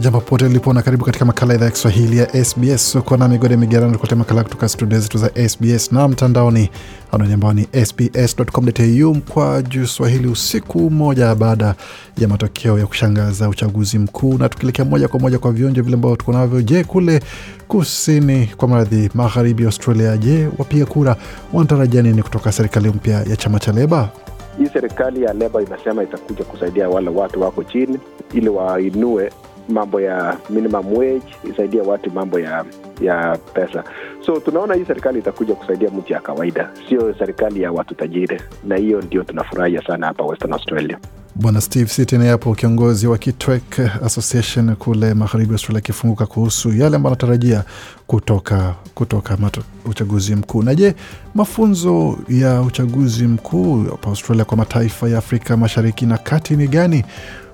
Jambo pote lipo na karibu katika makala idhaa ya Kiswahili ya SBS. Uko na migode migerano kuletea makala kutoka studio zetu za SBS na mtandaoni anwani ambao ni sbs.com.au kwa juu Swahili, usiku mmoja baada ya matokeo ya kushangaza uchaguzi mkuu, na tukielekea moja kwa moja kwa vionjo vile ambao tuko navyo. Je, kule kusini kwa mradhi magharibi Australia, je, wapiga kura wanatarajia nini kutoka serikali mpya ya chama cha Leba? Hii serikali ya Leba inasema itakuja kusaidia wale watu wako chini ili wainue mambo ya minimum wage, isaidia watu mambo ya ya pesa. So tunaona hii serikali itakuja kusaidia mtu ya kawaida, sio serikali ya watu tajiri, na hiyo ndio tunafurahia sana hapa Western Australia. Bwana Steve Sitine hapo, kiongozi wa Kitwek Association kule magharibi Australia, akifunguka kuhusu yale ambayo anatarajia kutoka kutoka mato, uchaguzi mkuu. Na je, mafunzo ya uchaguzi mkuu hapa Australia kwa mataifa ya Afrika Mashariki na Kati ni gani?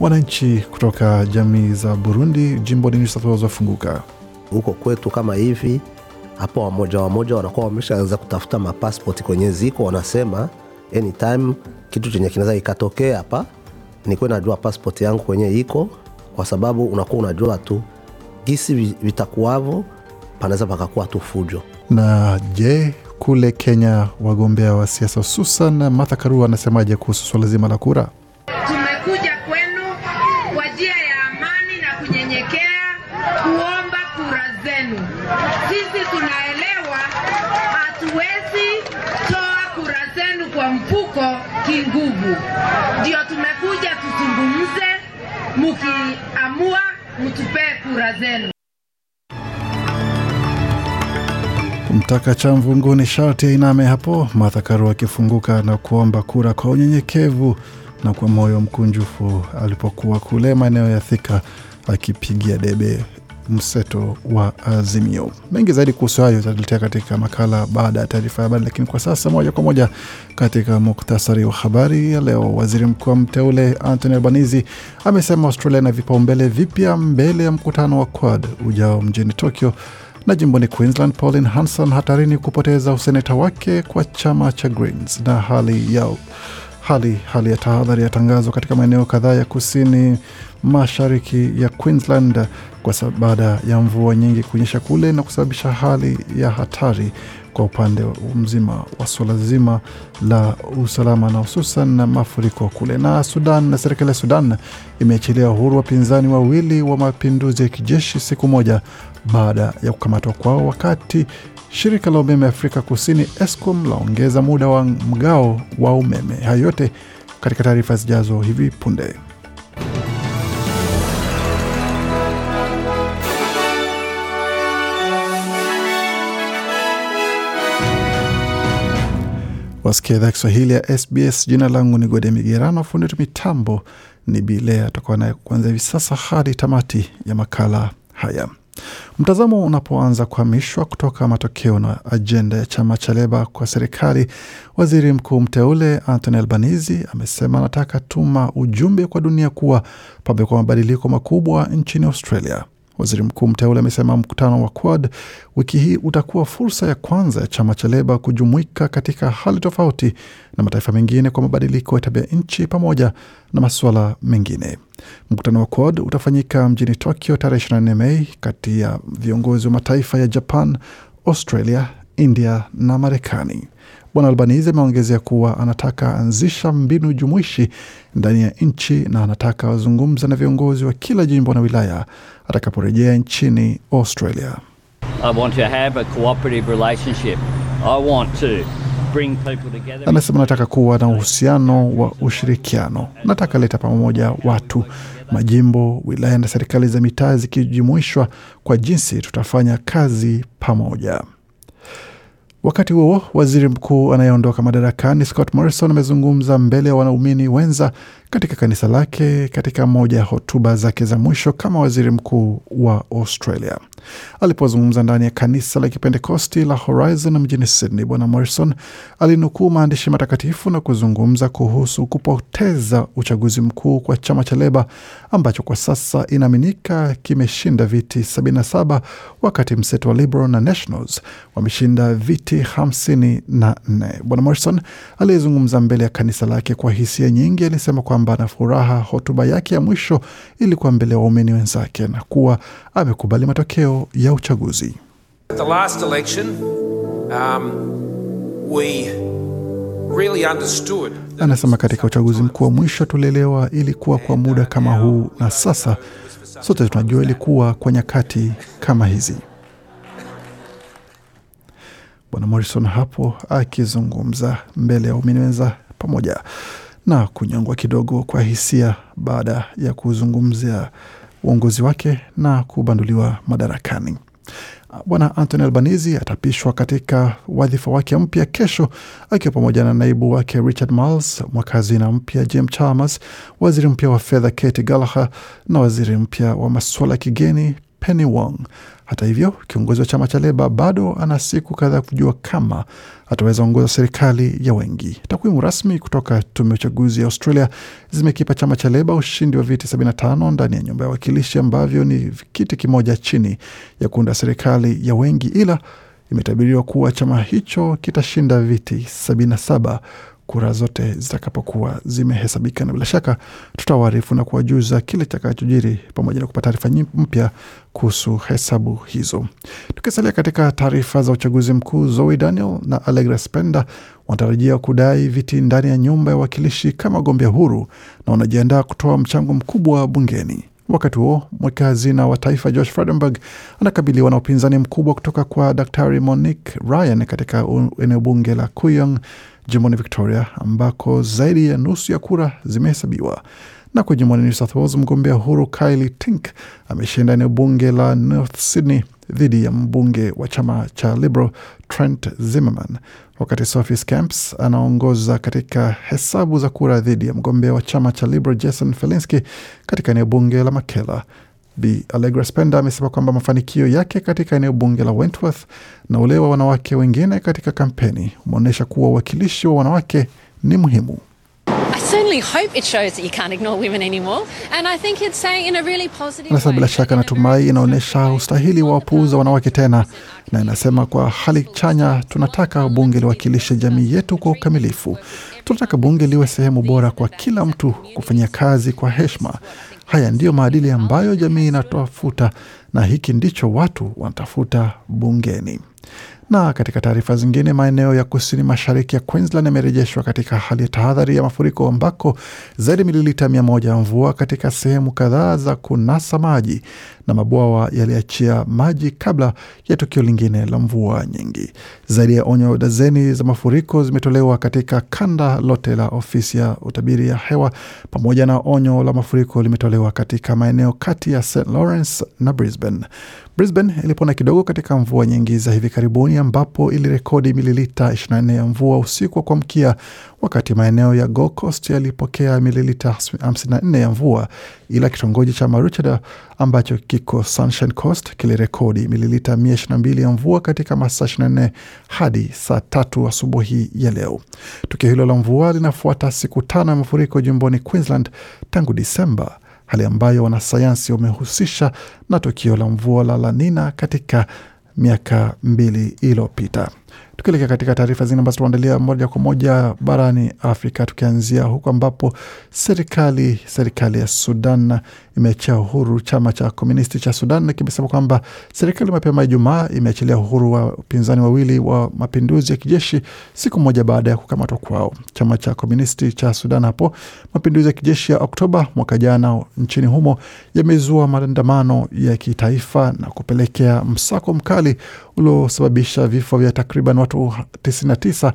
Wananchi kutoka jamii za Burundi jimboni New wafunguka huko kwetu kama hivi hapo, wamoja wamoja wanakuwa wameshaanza kutafuta mapaspoti kwenye ziko, wanasema anytime kitu chenye kinaweza ikatokea hapa, nikuwe najua paspoti yangu kwenye iko, kwa sababu unakuwa unajua tu gisi vitakuwavo, panaweza pakakuwa tu fujo. Na je, kule Kenya wagombea wa siasa hususan Martha Karua anasemaje kuhusu swala zima la kura? Tumekuja kwenu kwa njia ya amani na kunyenyekea kuomba kura zenu. Sisi tunaelewa hatuwezi toa kura kwa kinguvu, ndio tumekuja tuzungumze, mukiamua mtupee kura zenu. Mtaka cha mvunguni sharti ainame hapo, Martha Karua akifunguka na kuomba kura kwa unyenyekevu na kwa moyo mkunjufu alipokuwa kule maeneo ya Thika akipigia debe mseto wa Azimio. Mengi zaidi kuhusu hayo tutaletea katika makala baada ya taarifa ya habari, lakini kwa sasa moja kwa moja katika muktasari wa habari ya leo. Waziri mkuu mteule Anthony Albanese amesema Australia ina vipaumbele vipya mbele ya mkutano wa Quad ujao mjini Tokyo na jimboni Queensland, Pauline Hanson hatarini kupoteza useneta wake kwa chama cha Greens na hali ya hali hali ya tahadhari yatangazwa katika maeneo kadhaa ya kusini mashariki ya Queensland baada ya mvua nyingi kunyesha kule na kusababisha hali ya hatari kwa upande mzima wa suala zima la usalama na hususan na mafuriko kule. Na Sudan na serikali ya Sudan imeachilia uhuru wapinzani wawili wa mapinduzi ya kijeshi siku moja baada ya kukamatwa kwao, wakati shirika la umeme Afrika Kusini Eskom laongeza muda wa mgao wa umeme. Hayo yote katika taarifa zijazo hivi punde. Wasikia idhaa Kiswahili ya SBS. Jina langu ni Gode Migerano, fundi wetu mitambo ni Bilea. Tutakuwa naye kuanzia hivi sasa hadi tamati ya makala haya. Mtazamo unapoanza kuhamishwa kutoka matokeo na ajenda ya chama cha Leba kwa serikali, waziri mkuu mteule Anthony Albanese amesema anataka tuma ujumbe kwa dunia kuwa pamekuwa mabadiliko makubwa nchini Australia. Waziri mkuu mteule amesema mkutano wa Quad wiki hii utakuwa fursa ya kwanza ya chama cha Leba kujumuika katika hali tofauti na mataifa mengine kwa mabadiliko ya tabia nchi pamoja na masuala mengine. Mkutano wa Quad utafanyika mjini Tokyo tarehe 24 Mei kati ya viongozi wa mataifa ya Japan, Australia, India na Marekani. Bwana Albanese ameongezea kuwa anataka anzisha mbinu jumuishi ndani ya nchi na anataka wazungumza na viongozi wa kila jimbo na wilaya atakaporejea nchini Australia. Anasema nataka kuwa na uhusiano wa ushirikiano, nataka leta pamoja watu, majimbo, wilaya na serikali za mitaa zikijumuishwa kwa jinsi tutafanya kazi pamoja. Wakati huo waziri mkuu anayeondoka madarakani Scott Morrison amezungumza mbele ya wanaumini wenza katika kanisa lake katika moja ya hotuba zake za mwisho kama waziri mkuu wa Australia. Alipozungumza ndani ya kanisa la kipentekosti la Horizon mjini Sydney, Bwana Morrison alinukuu maandishi matakatifu na kuzungumza kuhusu kupoteza uchaguzi mkuu kwa chama cha Leba ambacho kwa sasa inaaminika kimeshinda viti 77 wakati mseto wa Liberal na Nationals wameshinda viti 54. Bwana Morrison aliyezungumza mbele ya kanisa lake kwa hisia nyingi alisema kwamba ana furaha. Hotuba yake ya mwisho ilikuwa mbele ya waumini wenzake na kuwa amekubali matokeo ya uchaguzi. The last election, um, we really understood. Anasema katika uchaguzi mkuu wa mwisho tulielewa ilikuwa kwa muda kama huu, na sasa sote tunajua ilikuwa kwa nyakati kama hizi. Bwana Morrison hapo akizungumza mbele ya waumini wenza pamoja na kunyongwa kidogo kwa hisia baada ya kuzungumzia uongozi wake na kubanduliwa madarakani. Bwana Anthony Albanese atapishwa katika wadhifa wake mpya kesho, akiwa pamoja na naibu wake Richard Marles, mwakazina mpya Jim Chalmers, waziri mpya wa fedha Katy Gallagher na waziri mpya wa masuala ya kigeni Penny Wong. Hata hivyo, kiongozi wa chama cha Leba bado ana siku kadhaa kujua kama ataweza ongoza serikali ya wengi. Takwimu rasmi kutoka tume ya uchaguzi ya Australia zimekipa chama cha Leba ushindi wa viti 75 ndani ya nyumba ya wakilishi ambavyo ni kiti kimoja chini ya kuunda serikali ya wengi, ila imetabiriwa kuwa chama hicho kitashinda viti 77 kura zote zitakapokuwa zimehesabika, na bila shaka tutawaarifu na kuwajuza kile kitakachojiri pamoja na kupata taarifa mpya kuhusu hesabu hizo. Tukisalia katika taarifa za uchaguzi mkuu, Zoe Daniel na Allegra Spender wanatarajia kudai viti ndani ya nyumba ya wakilishi kama wagombea huru na wanajiandaa kutoa mchango mkubwa bungeni. Wakati huo mweka hazina wa taifa Josh Frydenberg anakabiliwa na upinzani mkubwa kutoka kwa Daktari Monique Ryan katika eneo bunge la Kuyong jimboni Victoria, ambako zaidi ya nusu ya kura zimehesabiwa. Na kwa jimboni New South Wales, mgombea huru Kylie Tink ameshinda eneo bunge la North Sydney dhidi ya mbunge wa chama cha Liberal Trent Zimmerman, wakati Sophie Scamps anaongoza katika hesabu za kura dhidi ya mgombea wa chama cha Liberal Jason Felinski katika eneo bunge la Makela. Bi Allegra Spender amesema kwamba mafanikio yake katika eneo bunge la Wentworth na ule wa wanawake wengine katika kampeni umeonyesha kuwa uwakilishi wa wanawake ni muhimu. I certainly hope it shows that you can't ignore women anymore. And I think it's saying in a really positive Anasema way. bila shaka natumai inaonyesha ustahili wa wapuuza wanawake tena, na inasema kwa hali chanya, tunataka bunge liwakilishe jamii yetu kwa ukamilifu. Tunataka bunge liwe sehemu bora kwa kila mtu kufanyia kazi kwa heshima. Haya ndiyo maadili ambayo jamii inatafuta, na hiki ndicho watu wanatafuta bungeni. Na katika taarifa zingine, maeneo ya kusini mashariki ya Queensland yamerejeshwa katika hali ya tahadhari ya mafuriko ambako zaidi mililita mia moja ya mvua katika sehemu kadhaa za kunasa maji na mabwawa yaliachia maji kabla ya tukio lingine la mvua nyingi. Zaidi ya onyo dazeni za mafuriko zimetolewa katika kanda lote la ofisi ya utabiri ya hewa, pamoja na onyo la mafuriko limetolewa katika maeneo kati ya St Lawrence na Brisbane. Brisbane ilipona kidogo katika mvua nyingi za hivi karibuni ambapo ilirekodi mililita 24 ya mvua usiku wa kuamkia, wakati maeneo ya Gold Coast yalipokea mililita 54 ya mvua, ila kitongoji cha Maroochydore ambacho kiko Sunshine Coast kilirekodi mililita 122 ya mvua katika masaa 24 hadi saa tatu asubuhi ya leo. Tukio hilo la mvua linafuata siku tano ya mafuriko jimboni Queensland tangu Disemba, hali ambayo wanasayansi wamehusisha na tukio la mvua la La Nina katika miaka mbili iliyopita. Tukielekea katika taarifa zingine ambazo tumeandalia moja kwa moja barani Afrika, tukianzia huko ambapo serikali serikali ya Sudan imeachia uhuru chama cha komunisti cha Sudan kimesema kwamba serikali mapema Ijumaa imeachilia uhuru wa upinzani wawili wa mapinduzi ya kijeshi siku moja baada ya kukamatwa kwao. Chama cha komunisti cha Sudan hapo mapinduzi ya kijeshi ya Oktoba mwaka jana nchini humo yamezua maandamano ya kitaifa na kupelekea msako mkali uliosababisha vifo vya takriban watu 99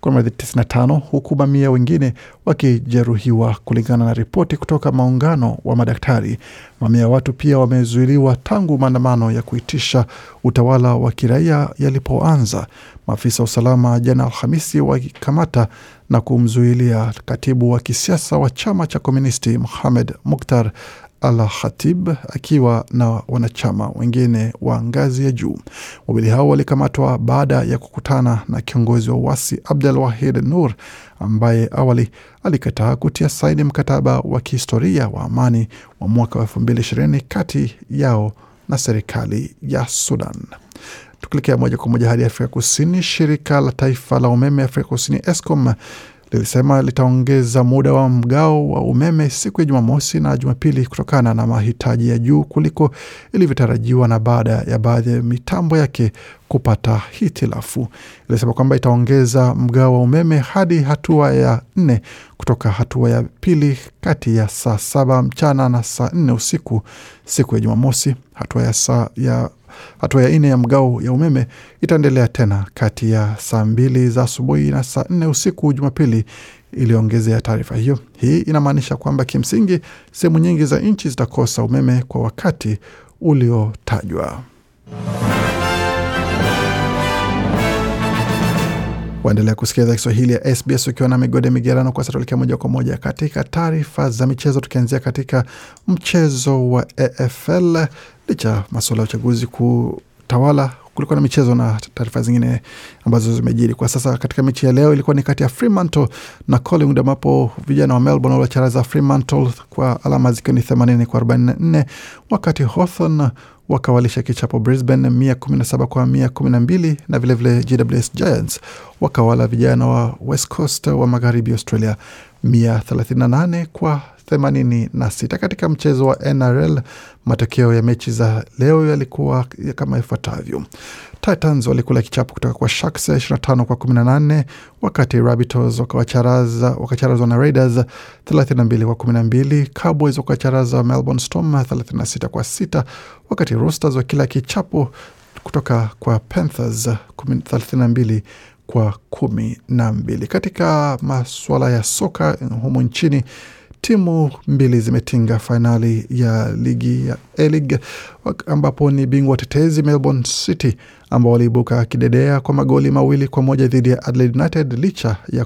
kwa mradhi 95 huku mamia wengine wakijeruhiwa kulingana na ripoti kutoka maungano wa madaktari. Mamia watu pia wamezuiliwa tangu maandamano ya kuitisha utawala wa kiraia yalipoanza maafisa wa usalama jana Alhamisi wakikamata na kumzuilia katibu wa kisiasa wa chama cha Komunisti Muhamed Mukhtar Al Khatib akiwa na wanachama wengine wa ngazi ya juu. Wawili hao walikamatwa baada ya kukutana na kiongozi wa uasi Abdel Wahid Nur ambaye awali alikataa kutia saini mkataba wa kihistoria wa amani wa mwaka wa elfu mbili ishirini kati yao na serikali ya Sudan. Tukielekea moja kwa moja hadi Afrika Kusini, shirika la taifa la umeme Afrika Kusini Eskom lilisema litaongeza muda wa mgao wa umeme siku ya Jumamosi na Jumapili kutokana na mahitaji ya juu kuliko ilivyotarajiwa na baada ya baadhi ya mitambo yake kupata hitilafu. Ilisema kwamba itaongeza mgao wa umeme hadi hatua ya nne kutoka hatua ya pili kati ya saa saba mchana na saa nne usiku siku ya Jumamosi. Hatua ya saa ya hatua ya nne ya mgao ya umeme itaendelea tena kati ya saa mbili za asubuhi na saa nne usiku Jumapili, iliyoongezea taarifa hiyo. Hii inamaanisha kwamba kimsingi sehemu nyingi za nchi zitakosa umeme kwa wakati uliotajwa. Waendelea kusikia idhaa Kiswahili ya SBS ukiwa na migode migerano. Kwa sasa tuelekea moja kwa moja katika taarifa za michezo, tukianzia katika mchezo wa AFL. Licha masuala ya uchaguzi kutawala, kulikuwa na michezo na taarifa zingine ambazo zimejiri kwa sasa. Katika mechi ya leo ilikuwa ni kati ya Fremantle na Collingwood, ambapo vijana wa Melbourne walicharaza Fremantle kwa alama zikiwa ni 80 kwa 44, wakati Hawthorn wakawalisha kichapo Brisbane 117 kwa 112 na vilevile vile GWS Giants wakawala vijana wa West Coast wa magharibi Australia 138 kwa 86. Katika mchezo wa NRL, matokeo ya mechi za leo yalikuwa kama ifuatavyo: Titans walikula kichapo kutoka kwa Sharks 25 kwa 18, wakati Rabbitohs wakacharazwa na Raiders 32 kwa 12. Cowboys wakacharaza Melbourne Storm 36 kwa 6, wakati Roosters wakila kichapo kutoka kwa Panthers 32 kwa kumi na mbili. Katika masuala ya soka humu nchini timu mbili zimetinga fainali ya ligi ya A-League ambapo ni bingwa tetezi Melbourne City ambao waliibuka kidedea kwa magoli mawili kwa moja dhidi ya Adelaide United licha ya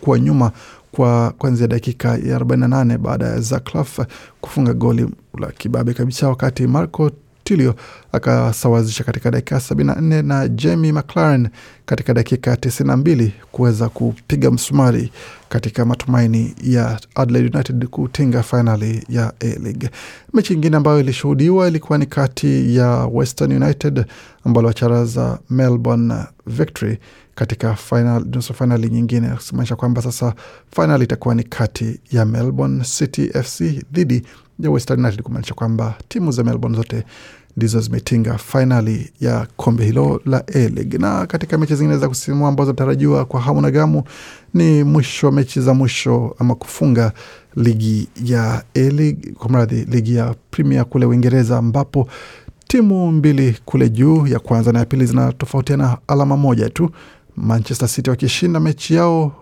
kuwa nyuma kwa kuanzia dakika ya 48 baada ya Zaklaf kufunga goli la kibabe kabisa, wakati Marco Tilio akasawazisha katika dakika 74 na Jamie McLaren katika dakika 92 kuweza kupiga msumari katika matumaini ya Adelaide United kutinga fainali ya A-League. Mechi ingine ambayo ilishuhudiwa ilikuwa ni kati ya Western United ambao wacharaza Melbourne Victory katika final, nusu fainali nyingine, kumaanisha kwamba sasa fainali itakuwa ni kati ya Melbourne City FC dhidi ya Western United, kumaanisha kwamba timu za Melbourne zote ndizo zimetinga fainali ya kombe hilo la A-League. Na katika mechi zingine za kusisimua ambazo zinatarajiwa kwa hamu na gamu ni mwisho mechi za mwisho ama kufunga ligi ya A-League, kwa mradhi ligi ya Premier kule Uingereza ambapo timu mbili kule juu ya kwanza na ya pili zinatofautiana alama moja tu. Manchester City wakishinda mechi yao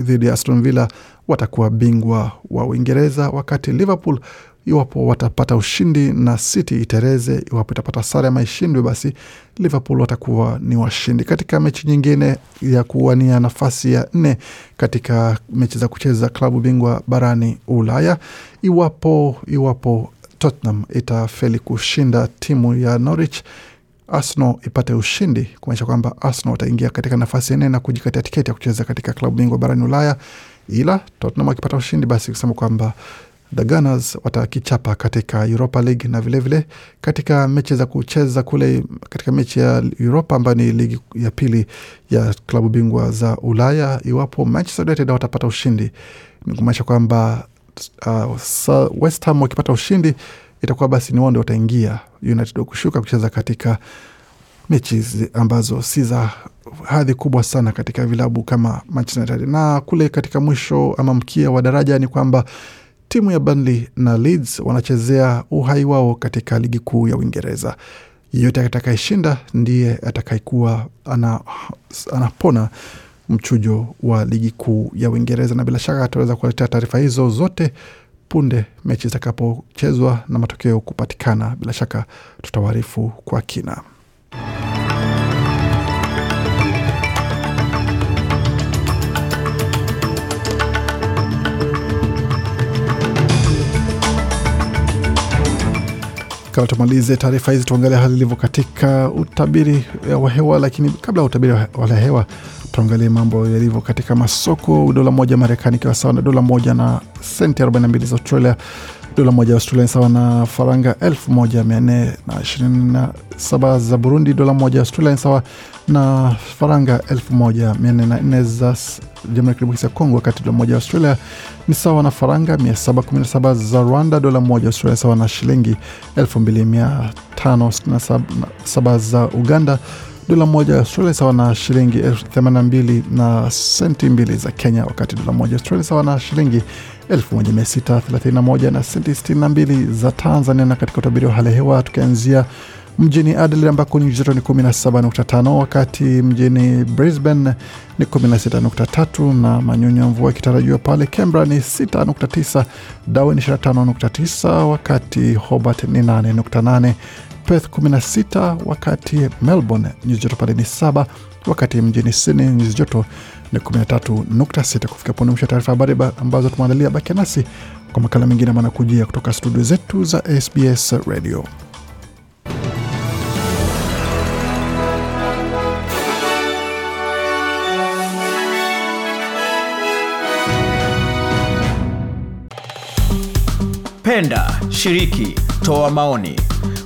dhidi ya Aston Villa watakuwa bingwa wa Uingereza, wakati Liverpool iwapo watapata ushindi na City itereze, iwapo itapata sare ama ishindwe, basi Liverpool watakuwa ni washindi. Katika mechi nyingine ya kuwania nafasi ya nne katika mechi za kucheza klabu bingwa barani Ulaya, iwapo iwapo Tottenham itafeli kushinda timu ya Norwich Arsenal ipate ushindi kumaanisha kwamba Arsenal wataingia katika nafasi ya nne na kujikatia tiketi ya kucheza katika klabu bingwa barani Ulaya, ila Tottenham akipata ushindi, basi kusema kwamba the Gunners watakichapa katika Europa League na vilevile vile, katika mechi za kucheza kule katika mechi ya Europa ambayo ni ligi ya pili ya klabu bingwa za Ulaya, iwapo Manchester United watapata ushindi, ni kumaanisha kwamba uh, West Ham wakipata ushindi itakuwa basi ni wao ndio wataingia United kushuka kucheza katika mechi ambazo si za hadhi kubwa sana katika vilabu kama Manchester United. Na kule katika mwisho ama mkia wa daraja ni kwamba timu ya Burnley na Leeds wanachezea uhai wao katika ligi kuu ya Uingereza. Yeyote atakayeshinda ndiye atakayekuwa ana, anapona mchujo wa ligi kuu ya Uingereza, na bila shaka ataweza kuletea taarifa hizo zote punde mechi zitakapochezwa na matokeo kupatikana. Bila shaka tutawaarifu kwa kina. Kabla tumalize taarifa hizi, tuangalia hali ilivyo katika utabiri wa hewa. Lakini kabla ya utabiri wa hewa, tuangalie mambo yalivyo katika masoko. Dola moja Marekani ikiwa sawa na dola moja na senti 42 za Australia. Dola moja ya Australia sawa na faranga 1427 za Burundi. Dola moja ya Australia sawa na faranga 1404 za Jamhuri ya Kidemokrasia ya Kongo, wakati dola moja ya Australia ni sawa na faranga 717 za Rwanda. Dola moja ya Australia sawa na shilingi 2567 za Uganda. Dola moja ya Australia sawa na shilingi 82 na senti mbili za Kenya, wakati dola moja ya Australia sawa na shilingi 1631 na senti 62 za Tanzania. Na katika utabiri wa hali ya hewa tukianzia mjini Adelaide ambako nyuzi joto ni 17.5, wakati mjini Brisbane ni 16.3 na manyunyu ya mvua ikitarajiwa pale. Canberra ni 6.9, Darwin 25.9, wakati Hobart ni 8.8, Perth 16, wakati Melbourne nyuzi joto pale ni 7, wakati mjini Sydney nyuzi joto ni 13.6. Kufika punde mwisho taarifa habari ambazo tumeandalia. Bakia nasi kwa makala mengine manakujia kutoka studio zetu za SBS Radio. Penda, shiriki, toa maoni.